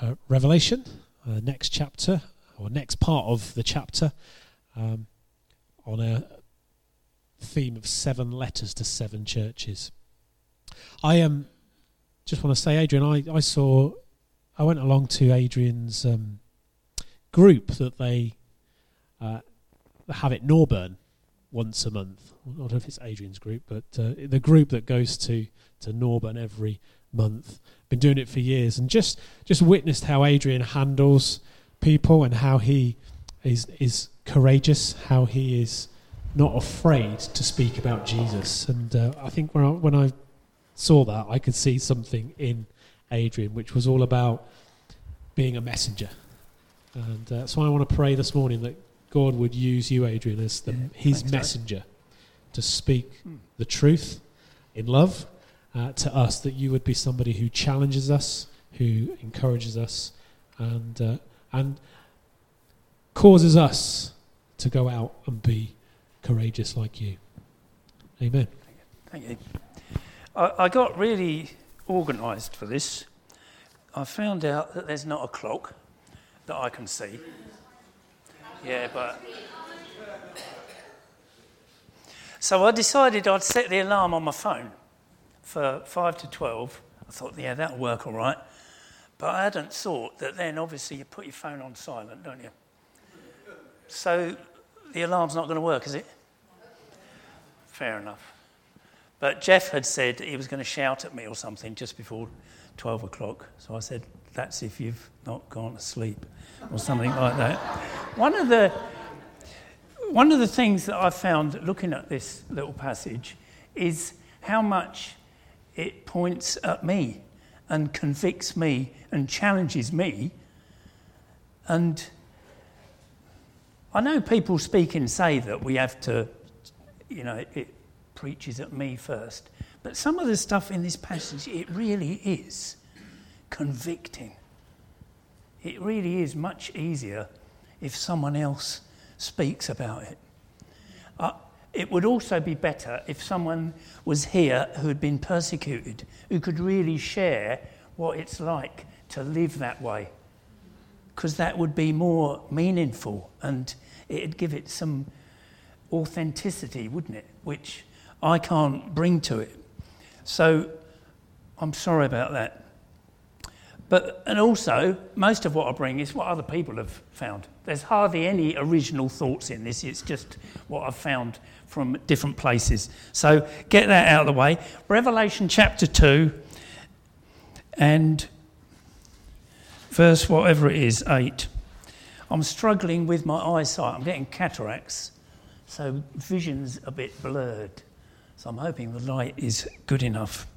uh, Revelation, uh, next chapter, or next part of the chapter, um, on a theme of seven letters to seven churches. I um, just want to say, Adrian, I, I saw, I went along to Adrian's um, group that they uh, have at Norburn once a month. I don't know if it's Adrian's group, but uh, the group that goes to, to Norburn every month. Been doing it for years, and just just witnessed how Adrian handles people and how he is is courageous, how he is not afraid to speak about Jesus. And uh, I think when I, when I saw that, I could see something in Adrian, which was all about being a messenger. And uh, so I want to pray this morning that God would use you, Adrian, as the, Yeah, his thanks, messenger to speak Hmm. the truth in love uh, to us, that you would be somebody who challenges us, who encourages us, and, uh, and causes us to go out and be courageous like you. Amen. Thank you. I, I got really organised for this. I found out that there's not a clock that I can see. Yeah, but. So I decided I'd set the alarm on my phone for 5 to 12. I thought, yeah, that'll work all right. But I hadn't thought that then obviously you put your phone on silent, don't you? So the alarm's not going to work, is it? Fair enough. But Jeff had said he was going to shout at me or something just before 12 o'clock. So I said, That's if you've not gone to sleep or something like that. One of the, one of the things that I found looking at this little passage is how much it points at me and convicts me and challenges me. And I know people speak and say that we have to, you know, it, it preaches at me first. But some of the stuff in this passage, it really is convicting. It really is much easier if someone else speaks about it. It would also be better if someone was here who had been persecuted, who could really share what it's like to live that way. Because that would be more meaningful and it'd give it some authenticity, wouldn't it? Which I can't bring to it. So I'm sorry about that. But, and also, most of what I bring is what other people have found. There's hardly any original thoughts in this, it's just what I've found from different places. So get that out of the way. Revelation chapter 2 and verse whatever it is, 8. I'm struggling with my eyesight, I'm getting cataracts, so vision's a bit blurred. So I'm hoping the light is good enough.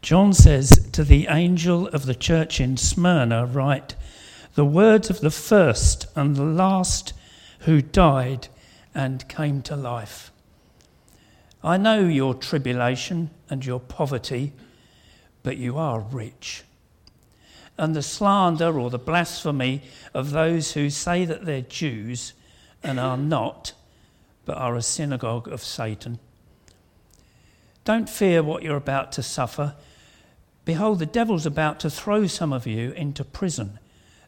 John says to the angel of the church in Smyrna, write the words of the first and the last who died and came to life. I know your tribulation and your poverty, but you are rich. And the slander or the blasphemy of those who say that they're Jews and are not, but are a synagogue of Satan. Don't fear what you're about to suffer. Behold, the devil's about to throw some of you into prison,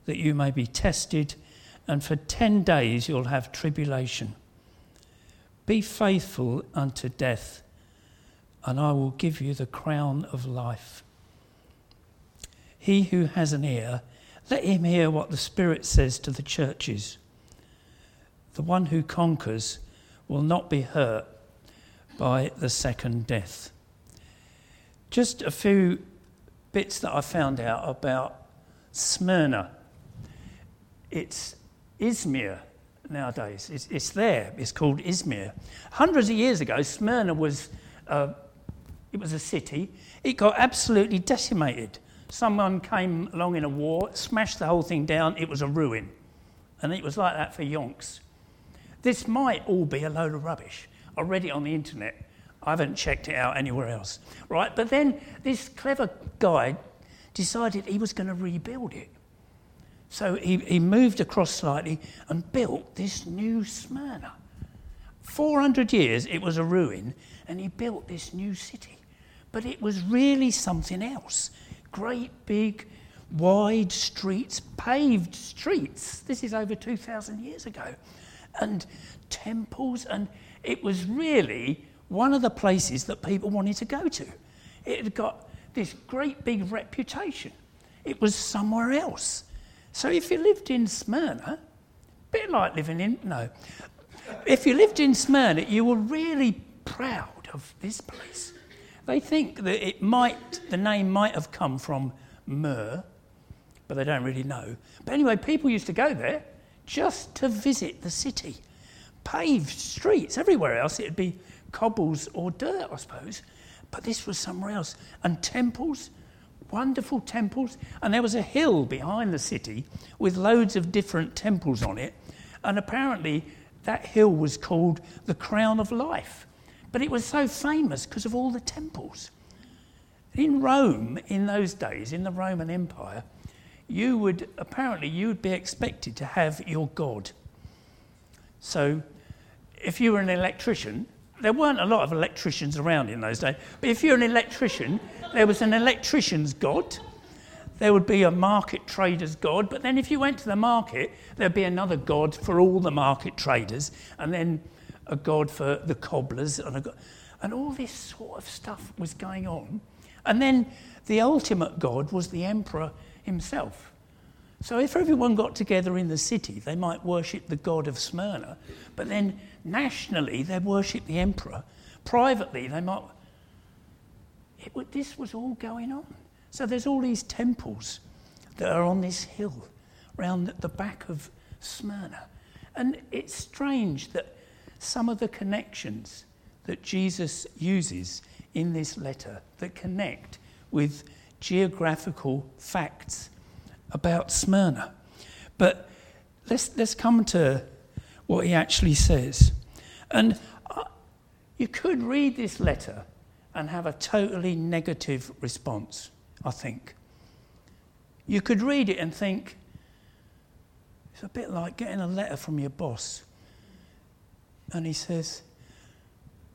that you may be tested, and for ten days you'll have tribulation. Be faithful unto death, and I will give you the crown of life. He who has an ear, let him hear what the Spirit says to the churches. The one who conquers will not be hurt by the second death. Just a few bits that I found out about Smyrna. It's Izmir nowadays. It's, it's there. It's called Izmir. Hundreds of years ago, Smyrna was uh, it was a city. It got absolutely decimated. Someone came along in a war, smashed the whole thing down. It was a ruin, and it was like that for yonks. This might all be a load of rubbish. I read it on the internet. I haven't checked it out anywhere else. Right? But then this clever guy decided he was going to rebuild it. So he, he moved across slightly and built this new Smyrna. 400 years it was a ruin, and he built this new city. But it was really something else. Great big wide streets, paved streets. This is over 2,000 years ago. And temples, and it was really one of the places that people wanted to go to. It had got this great big reputation. It was somewhere else. So if you lived in Smyrna, a bit like living in, no, if you lived in Smyrna, you were really proud of this place. They think that it might, the name might have come from Myrrh, but they don't really know. But anyway, people used to go there just to visit the city. Paved streets, everywhere else it'd be cobbles or dirt, I suppose. But this was somewhere else. And temples, wonderful temples. And there was a hill behind the city with loads of different temples on it. And apparently, that hill was called the Crown of Life. But it was so famous because of all the temples. In Rome, in those days, in the Roman Empire, you would apparently you would be expected to have your god. So, if you were an electrician, there weren't a lot of electricians around in those days. But if you're an electrician, there was an electrician's god. There would be a market trader's god. But then if you went to the market, there'd be another god for all the market traders, and then a god for the cobblers, and, a, and all this sort of stuff was going on. And then the ultimate god was the emperor himself. So if everyone got together in the city, they might worship the god of Smyrna, but then nationally they'd worship the emperor. Privately, they might. This was all going on. So there's all these temples that are on this hill round the back of Smyrna. And it's strange that some of the connections that Jesus uses in this letter that connect with geographical facts about Smyrna. But let's, let's come to what he actually says. And uh, you could read this letter and have a totally negative response, I think. You could read it and think, it's a bit like getting a letter from your boss. And he says,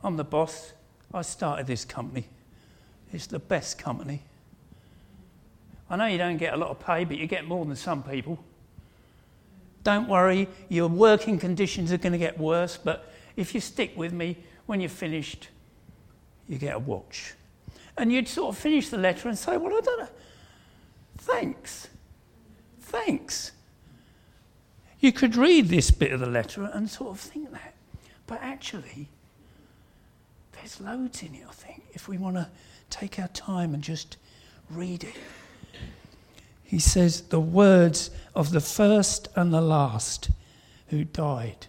I'm the boss. I started this company. It's the best company. I know you don't get a lot of pay, but you get more than some people. Don't worry, your working conditions are going to get worse, but if you stick with me, when you're finished, you get a watch. And you'd sort of finish the letter and say, Well, I don't know. Thanks. Thanks. You could read this bit of the letter and sort of think that. But actually, there's loads in it, I think, if we want to take our time and just read it he says, the words of the first and the last who died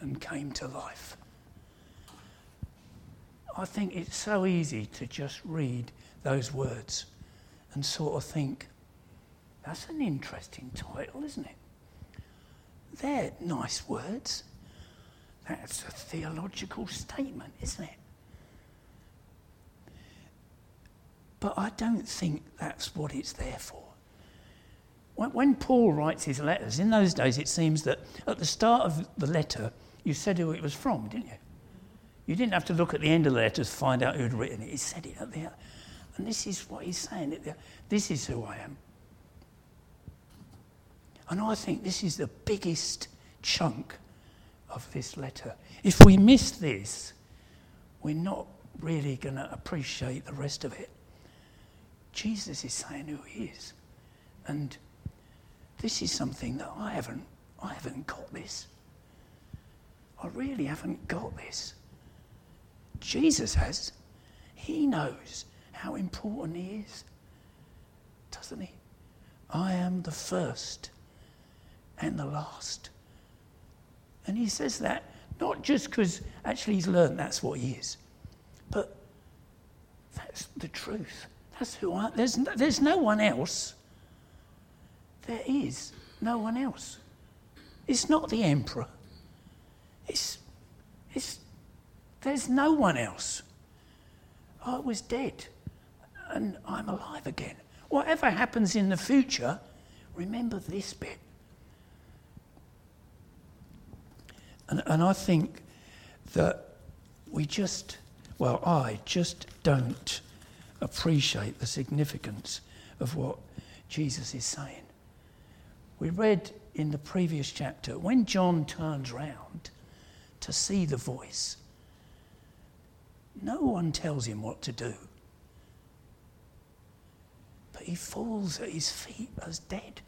and came to life. I think it's so easy to just read those words and sort of think, that's an interesting title, isn't it? They're nice words. That's a theological statement, isn't it? But I don't think that's what it's there for. When, Paul writes his letters, in those days it seems that at the start of the letter, you said who it was from, didn't you? You didn't have to look at the end of the letter to find out who'd written it. He said it at the end. And this is what he's saying. This is who I am. And I think this is the biggest chunk of this letter. If we miss this, we're not really going to appreciate the rest of it. Jesus is saying who he is. And this is something that I haven't, I haven't got this. I really haven't got this. Jesus has. He knows how important he is, doesn't he? I am the first and the last. And he says that not just because actually he's learned that's what he is, but that's the truth. That's who I there's no, there's no one else. There is no one else. It's not the emperor. It's it's there's no one else. I was dead and I'm alive again. Whatever happens in the future, remember this bit. And, and I think that we just, well, I just don't appreciate the significance of what Jesus is saying. We read in the previous chapter when John turns round to see the voice, no one tells him what to do. But he falls at his feet as dead.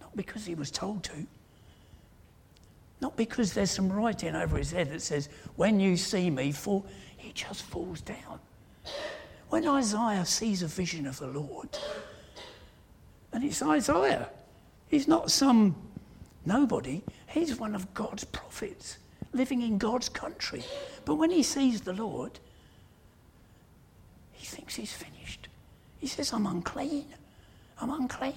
Not because he was told to, not because there's some writing over his head that says, When you see me, fall. He just falls down. When Isaiah sees a vision of the Lord, and it's Isaiah, he's not some nobody, he's one of God's prophets living in God's country. But when he sees the Lord, he thinks he's finished. He says, I'm unclean. I'm unclean.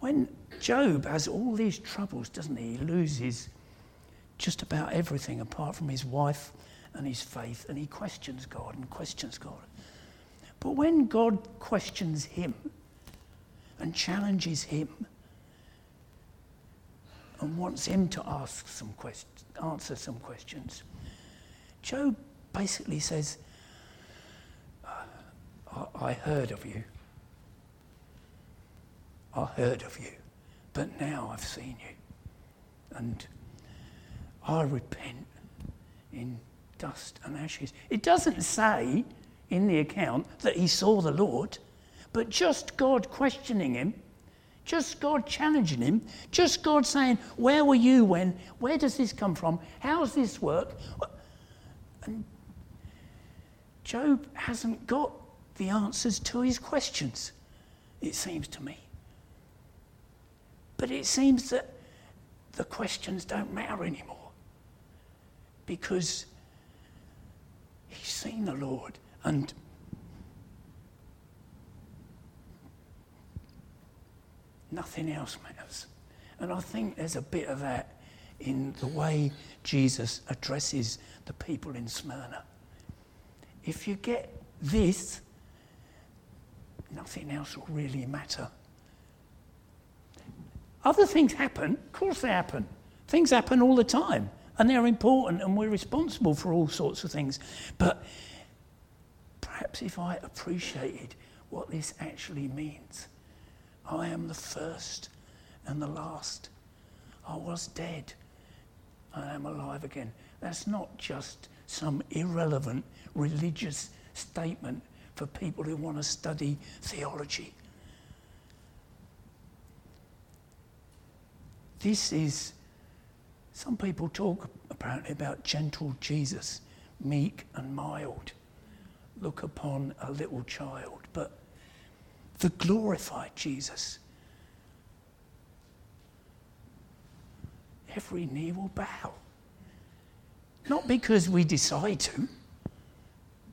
When Job has all these troubles, doesn't he? He loses just about everything apart from his wife and his faith, and he questions God and questions God. But when God questions him and challenges him and wants him to ask some questions, answer some questions, Job basically says, I heard of you. I heard of you, but now I've seen you. And I repent in dust and ashes. It doesn't say in the account that he saw the Lord, but just God questioning him, just God challenging him, just God saying, Where were you when? Where does this come from? How's this work? And Job hasn't got the answers to his questions, it seems to me. But it seems that the questions don't matter anymore because he's seen the Lord and nothing else matters. And I think there's a bit of that in the way Jesus addresses the people in Smyrna. If you get this, nothing else will really matter. Other things happen, of course they happen. Things happen all the time and they're important and we're responsible for all sorts of things. But perhaps if I appreciated what this actually means, I am the first and the last. I was dead. I am alive again. That's not just some irrelevant religious statement for people who want to study theology. This is some people talk apparently about gentle Jesus, meek and mild. Look upon a little child. But the glorified Jesus, every knee will bow. Not because we decide to,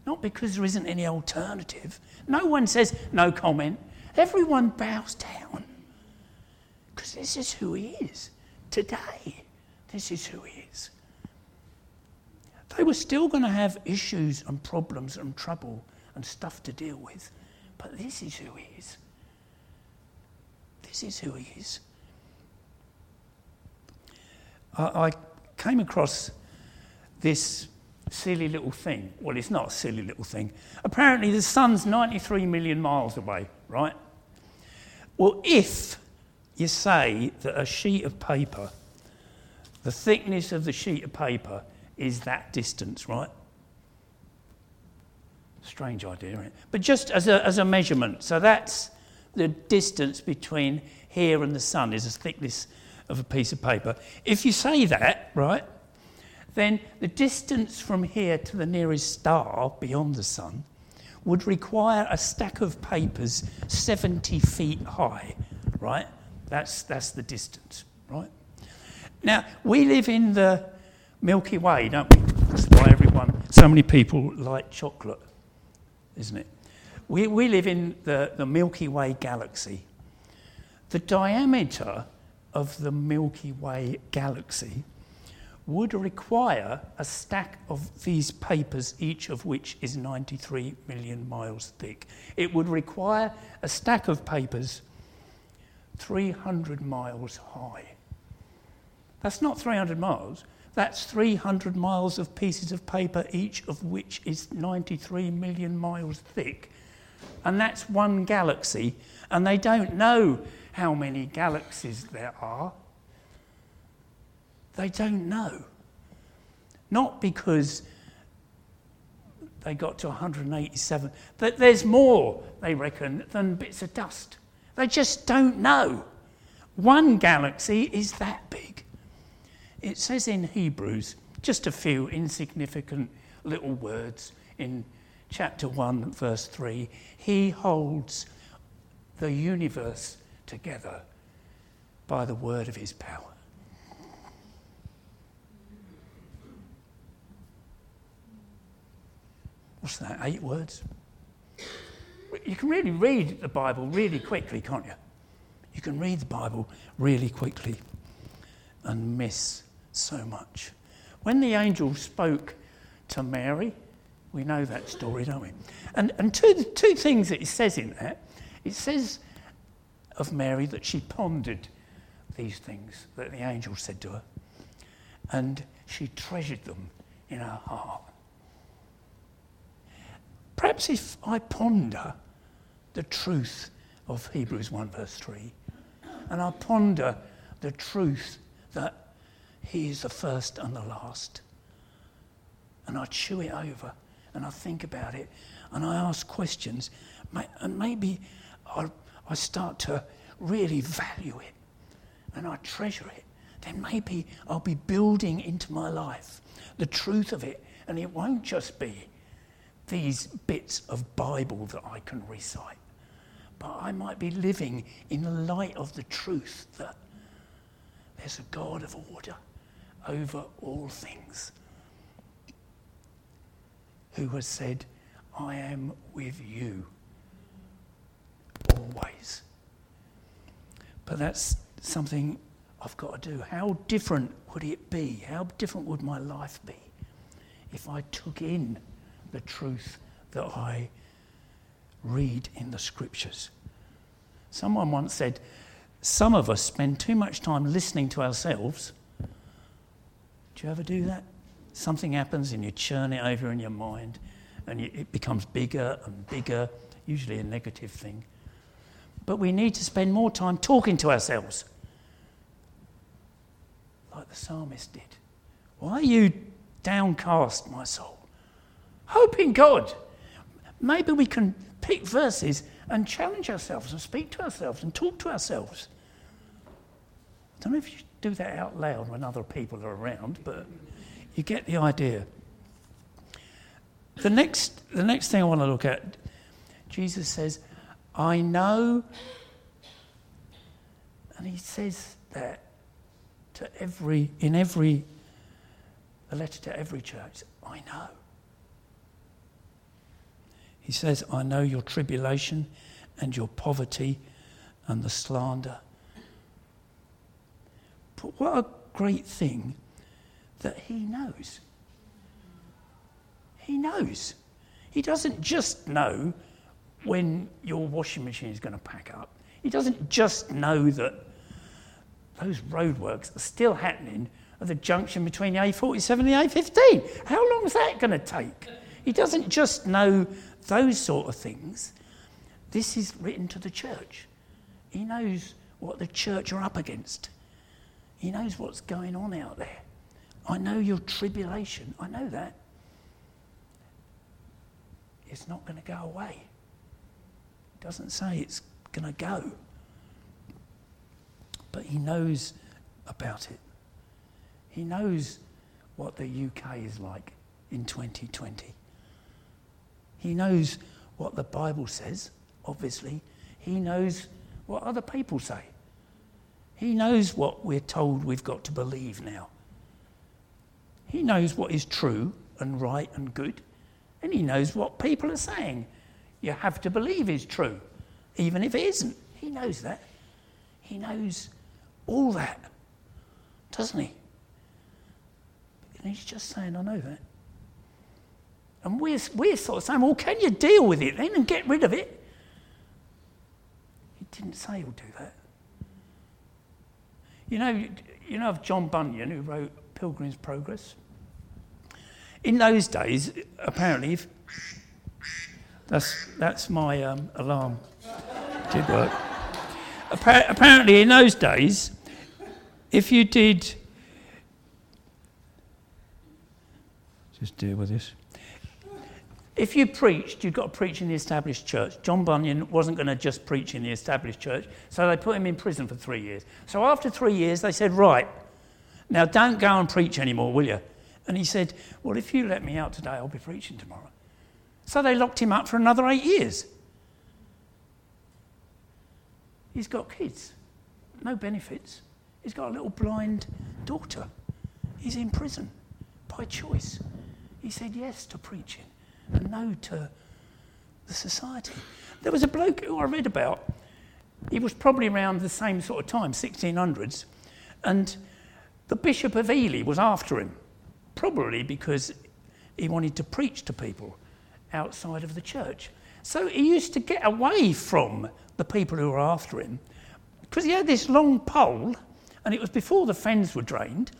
not because there isn't any alternative. No one says no comment. Everyone bows down because this is who he is today. This is who he is. They were still going to have issues and problems and trouble and stuff to deal with, but this is who he is. This is who he is. I, I came across this silly little thing. Well, it's not a silly little thing. Apparently, the sun's 93 million miles away, right? Well, if you say that a sheet of paper the thickness of the sheet of paper is that distance, right? Strange idea, it? But just as a, as a measurement, so that's the distance between here and the sun is the thickness of a piece of paper. If you say that, right, then the distance from here to the nearest star beyond the sun would require a stack of papers 70 feet high, right? That's, that's the distance, right? Now, we live in the Milky Way, don't we? That's why everyone, so many people like chocolate, isn't it? We, we live in the, the Milky Way galaxy. The diameter of the Milky Way galaxy would require a stack of these papers, each of which is 93 million miles thick. It would require a stack of papers 300 miles high. That's not 300 miles. That's 300 miles of pieces of paper, each of which is 93 million miles thick, And that's one galaxy, and they don't know how many galaxies there are. They don't know. Not because they got to 187, but there's more, they reckon, than bits of dust. They just don't know. One galaxy is that big. It says in Hebrews, just a few insignificant little words in chapter 1, verse 3 He holds the universe together by the word of his power. What's that? Eight words? You can really read the Bible really quickly, can't you? You can read the Bible really quickly and miss so much. When the angel spoke to Mary, we know that story, don't we? And, and two, two things that it says in that it says of Mary that she pondered these things that the angel said to her, and she treasured them in her heart. Perhaps if I ponder the truth of Hebrews 1, verse 3, and I ponder the truth that He is the first and the last, and I chew it over and I think about it and I ask questions, and maybe I, I start to really value it and I treasure it, then maybe I'll be building into my life the truth of it, and it won't just be these bits of Bible that I can recite, but I might be living in the light of the truth that there's a God of order over all things who has said, I am with you always. But that's something I've got to do. How different would it be? How different would my life be if I took in the truth that I read in the scriptures? Someone once said, Some of us spend too much time listening to ourselves. Do you ever do that? Something happens and you churn it over in your mind and it becomes bigger and bigger, usually a negative thing. But we need to spend more time talking to ourselves, like the psalmist did. Why are you downcast, my soul? Hope in God. Maybe we can pick verses and challenge ourselves and speak to ourselves and talk to ourselves. I don't know if you do that out loud when other people are around, but you get the idea. The next, the next thing I want to look at, Jesus says, I know, and he says that to every, in every, a letter to every church, I know. He says, I know your tribulation and your poverty and the slander. But what a great thing that he knows. He knows. He doesn't just know when your washing machine is going to pack up. He doesn't just know that those roadworks are still happening at the junction between the A47 and the A15. How long is that going to take? He doesn't just know those sort of things. This is written to the church. He knows what the church are up against. He knows what's going on out there. I know your tribulation. I know that. It's not going to go away. It doesn't say it's going to go. But he knows about it. He knows what the UK is like in 2020. He knows what the Bible says, obviously. He knows what other people say. He knows what we're told we've got to believe now. He knows what is true and right and good, and he knows what people are saying. You have to believe is true, even if it isn't. He knows that. He knows all that, doesn't he? And he's just saying, I know that. And we're, we're sort of saying, well, can you deal with it then and get rid of it? He didn't say he'll do that. You know, you know of John Bunyan, who wrote Pilgrim's Progress? In those days, apparently, if That's, that's my um, alarm. Did work. Appa- apparently, in those days, if you did. Just deal with this. If you preached, you've got to preach in the established church. John Bunyan wasn't going to just preach in the established church, so they put him in prison for three years. So after three years, they said, Right, now don't go and preach anymore, will you? And he said, Well, if you let me out today, I'll be preaching tomorrow. So they locked him up for another eight years. He's got kids, no benefits. He's got a little blind daughter. He's in prison by choice. He said yes to preaching no to the society. There was a bloke who I read about. He was probably around the same sort of time, 1600s, and the Bishop of Ely was after him, probably because he wanted to preach to people outside of the church. So he used to get away from the people who were after him because he had this long pole and it was before the fens were drained.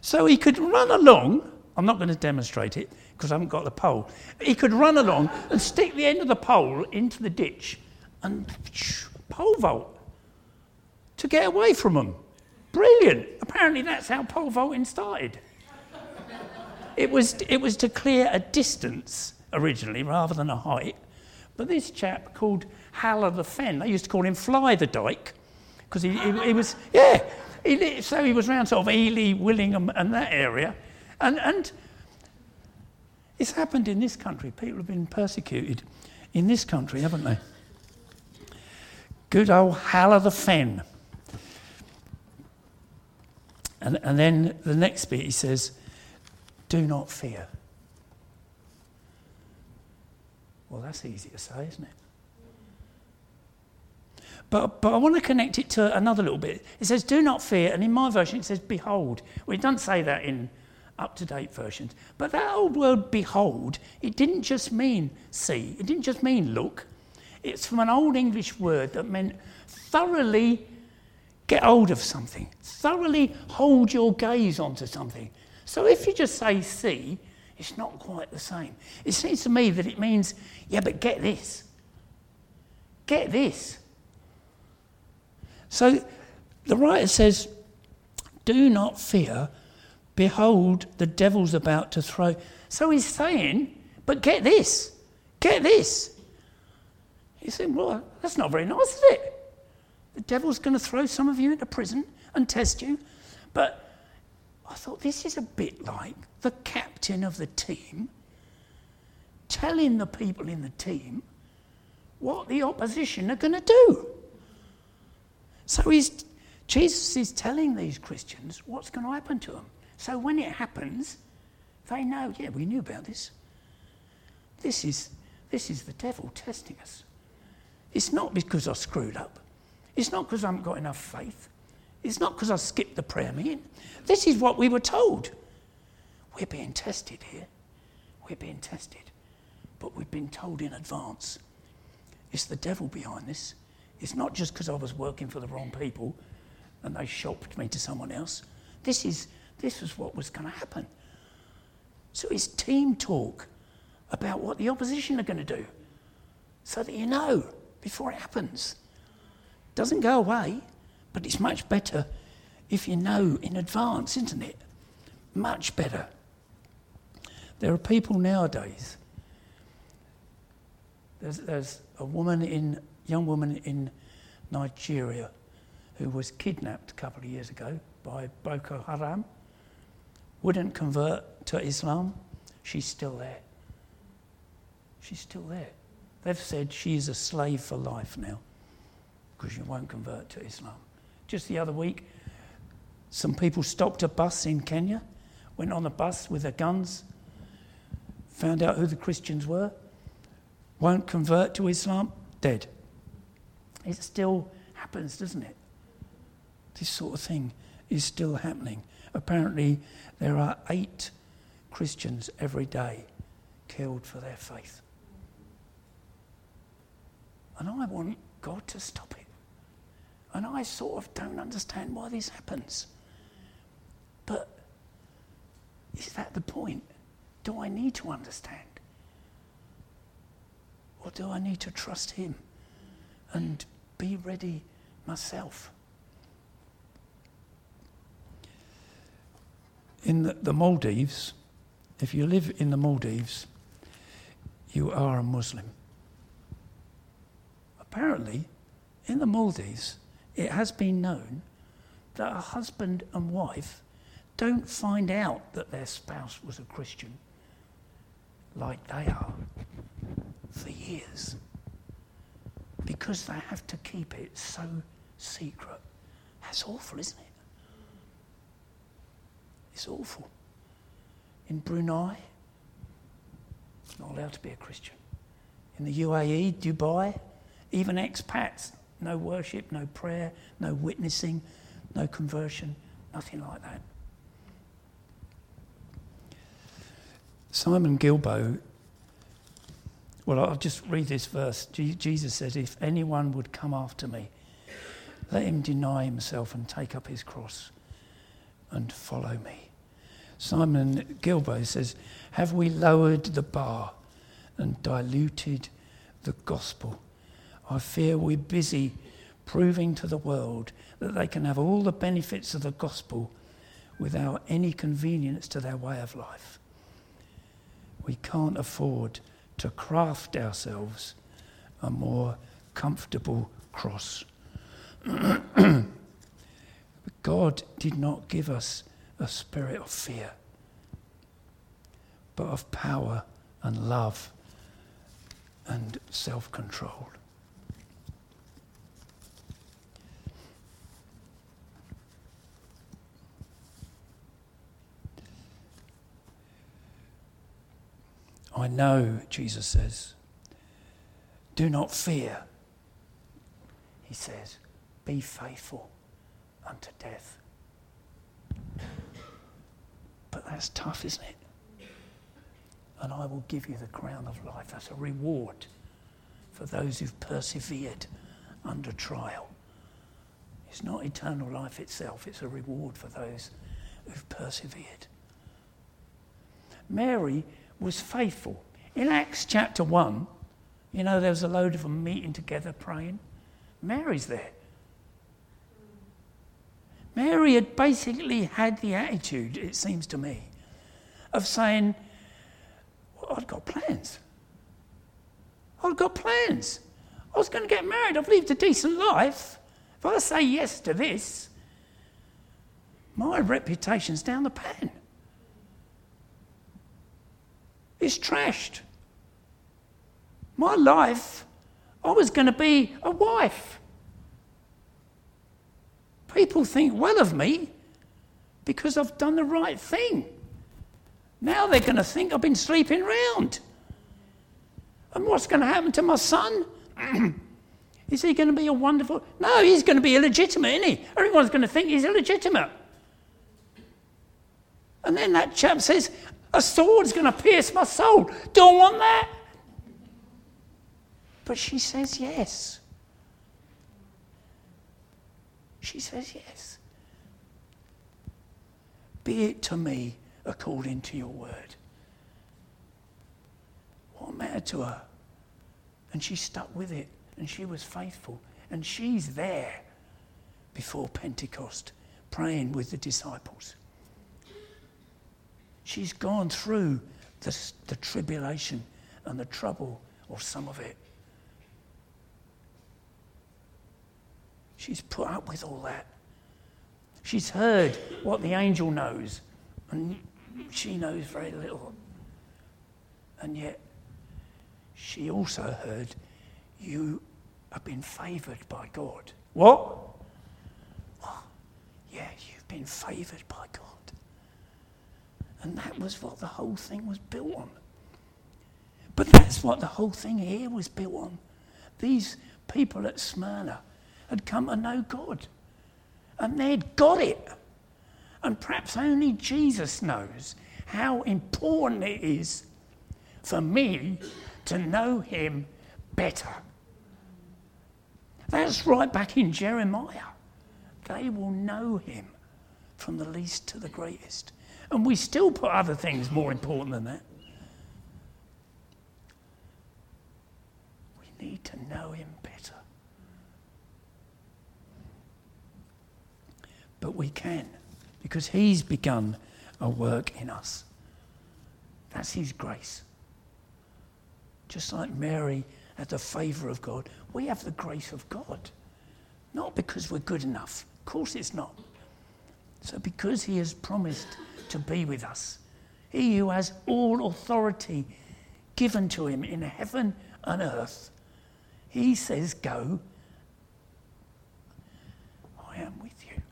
So he could run along. I'm not going to demonstrate it because I haven't got the pole. He could run along and stick the end of the pole into the ditch and pole vault to get away from them. Brilliant. Apparently, that's how pole vaulting started. It was, it was to clear a distance originally rather than a height. But this chap called Hal of the Fen, they used to call him Fly the Dyke because he, he, he, was, yeah. He, so he was around sort of Ely, Willingham, and that area. And, and it's happened in this country. People have been persecuted in this country, haven't they? Good old Hal of the Fen. And, and then the next bit he says, Do not fear. Well, that's easy to say, isn't it? But, but I want to connect it to another little bit. It says, Do not fear, and in my version it says, Behold. Well, it doesn't say that in up to date versions. But that old word, behold, it didn't just mean see, it didn't just mean look. It's from an old English word that meant thoroughly get hold of something, thoroughly hold your gaze onto something. So if you just say see, it's not quite the same. It seems to me that it means, yeah, but get this. Get this. So the writer says, do not fear. Behold, the devil's about to throw. So he's saying, but get this. Get this. He said, well, that's not very nice, is it? The devil's going to throw some of you into prison and test you. But I thought this is a bit like the captain of the team telling the people in the team what the opposition are going to do. So he's, Jesus is telling these Christians what's going to happen to them. So when it happens, they know, yeah, we knew about this. This is, this is the devil testing us. It's not because I screwed up. It's not because I haven't got enough faith. It's not because I skipped the prayer meeting. This is what we were told. We're being tested here. We're being tested. But we've been told in advance. It's the devil behind this. It's not just because I was working for the wrong people and they shopped me to someone else. This is this is what was going to happen. So it's team talk about what the opposition are going to do so that you know before it happens. Doesn't go away, but it's much better if you know in advance, isn't it? Much better. There are people nowadays. There's, there's a woman in, young woman in Nigeria who was kidnapped a couple of years ago by Boko Haram, wouldn't convert to Islam. She's still there. She's still there. They've said she's a slave for life now because she won't convert to Islam. Just the other week, some people stopped a bus in Kenya, went on the bus with their guns, found out who the Christians were, won't convert to Islam, dead. It still happens, doesn't it? This sort of thing is still happening. Apparently, there are eight Christians every day killed for their faith. And I want God to stop it. And I sort of don't understand why this happens. But is that the point? Do I need to understand? Or do I need to trust Him and be ready myself? In the, Maldives, if you live in the Maldives, you are a Muslim. Apparently, in the Maldives, it has been known that a husband and wife don't find out that their spouse was a Christian like they are for years because they have to keep it so secret. That's awful, isn't it? It's awful. In Brunei, not allowed to be a Christian. In the UAE, Dubai, even expats, no worship, no prayer, no witnessing, no conversion, nothing like that. Simon Guillebaud, well, I'll just read this verse. Jesus says, If anyone would come after me, let him deny himself and take up his cross and follow me. Simon Guillebaud says, Have we lowered the bar and diluted the gospel? I fear we're busy proving to the world that they can have all the benefits of the gospel without any convenience to their way of life. We can't afford to craft ourselves a more comfortable cross. God did not give us a spirit of fear, but of power and love and self control. I know, Jesus says. Do not fear. He says, be faithful unto death. But that's tough, isn't it? And I will give you the crown of life as a reward for those who've persevered under trial. It's not eternal life itself, it's a reward for those who've persevered. Mary was faithful. In Acts chapter 1, you know, there was a load of them meeting together praying. Mary's there. Mary had basically had the attitude, it seems to me, of saying, well, I've got plans. I've got plans. I was going to get married. I've lived a decent life. If I say yes to this, my reputation's down the pan It's trashed. My life, I was going to be a wife. People think well of me because I've done the right thing. Now they're going to think I've been sleeping around. And what's going to happen to my son? is he going to be a wonderful? No, he's going to be illegitimate, isn't he? Everyone's going to think he's illegitimate. And then that chap says, a sword's going to pierce my soul. Don't want that. But she says yes. She says yes. Be it to me according to your word. What mattered to her? And she stuck with it and she was faithful. And she's there before Pentecost praying with the disciples. She's gone through the, the tribulation and the trouble of some of it. She's put up with all that. She's heard what the angel knows, and she knows very little. And yet, she also heard, You have been favoured by God. What? Oh, yeah, you've been favoured by God. And that was what the whole thing was built on. But that's what the whole thing here was built on. These people at Smyrna had come to know God. And they'd got it. And perhaps only Jesus knows how important it is for me to know him better. That's right back in Jeremiah. They will know him from the least to the greatest. And we still put other things more important than that. We need to know Him better. But we can, because He's begun a work in us. That's His grace. Just like Mary had the favour of God, we have the grace of God. Not because we're good enough. Of course it's not. So, because He has promised to be with us, He who has all authority given to Him in heaven and earth, He says, Go. I am with you.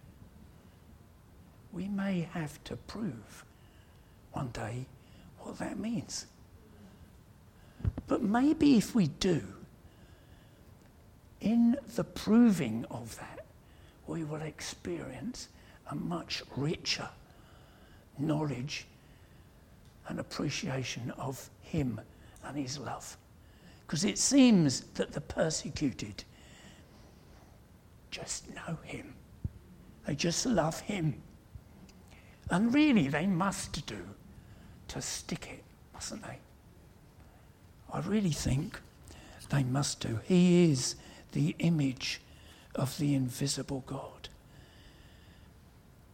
We may have to prove one day what that means. But maybe if we do, in the proving of that, we will experience a much richer knowledge and appreciation of Him and His love. Because it seems that the persecuted just know Him, they just love Him. And really, they must do to stick it, mustn't they? I really think they must do. He is the image of the invisible God,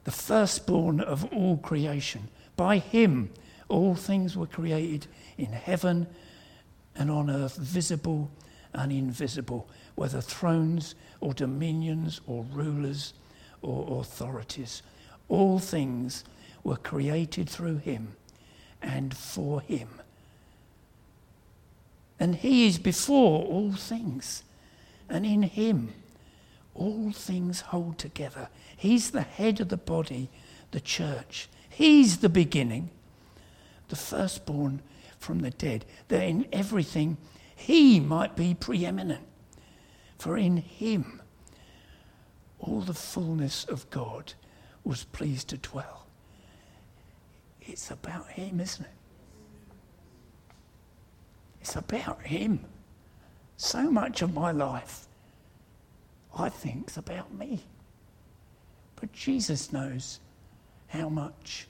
the firstborn of all creation. By him, all things were created in heaven and on earth, visible and invisible, whether thrones or dominions or rulers or authorities. All things were created through him and for him. And he is before all things, and in him all things hold together. He's the head of the body, the church. He's the beginning, the firstborn from the dead, that in everything he might be preeminent. For in him all the fullness of God was pleased to dwell. It's about him, isn't it? It's about Him. So much of my life, I think, is about me. But Jesus knows how much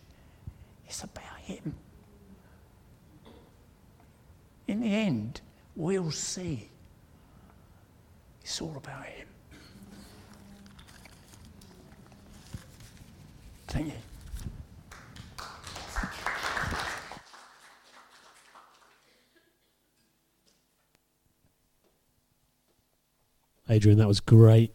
it's about Him. In the end, we'll see. It's all about Him. Thank you. Adrian, that was great.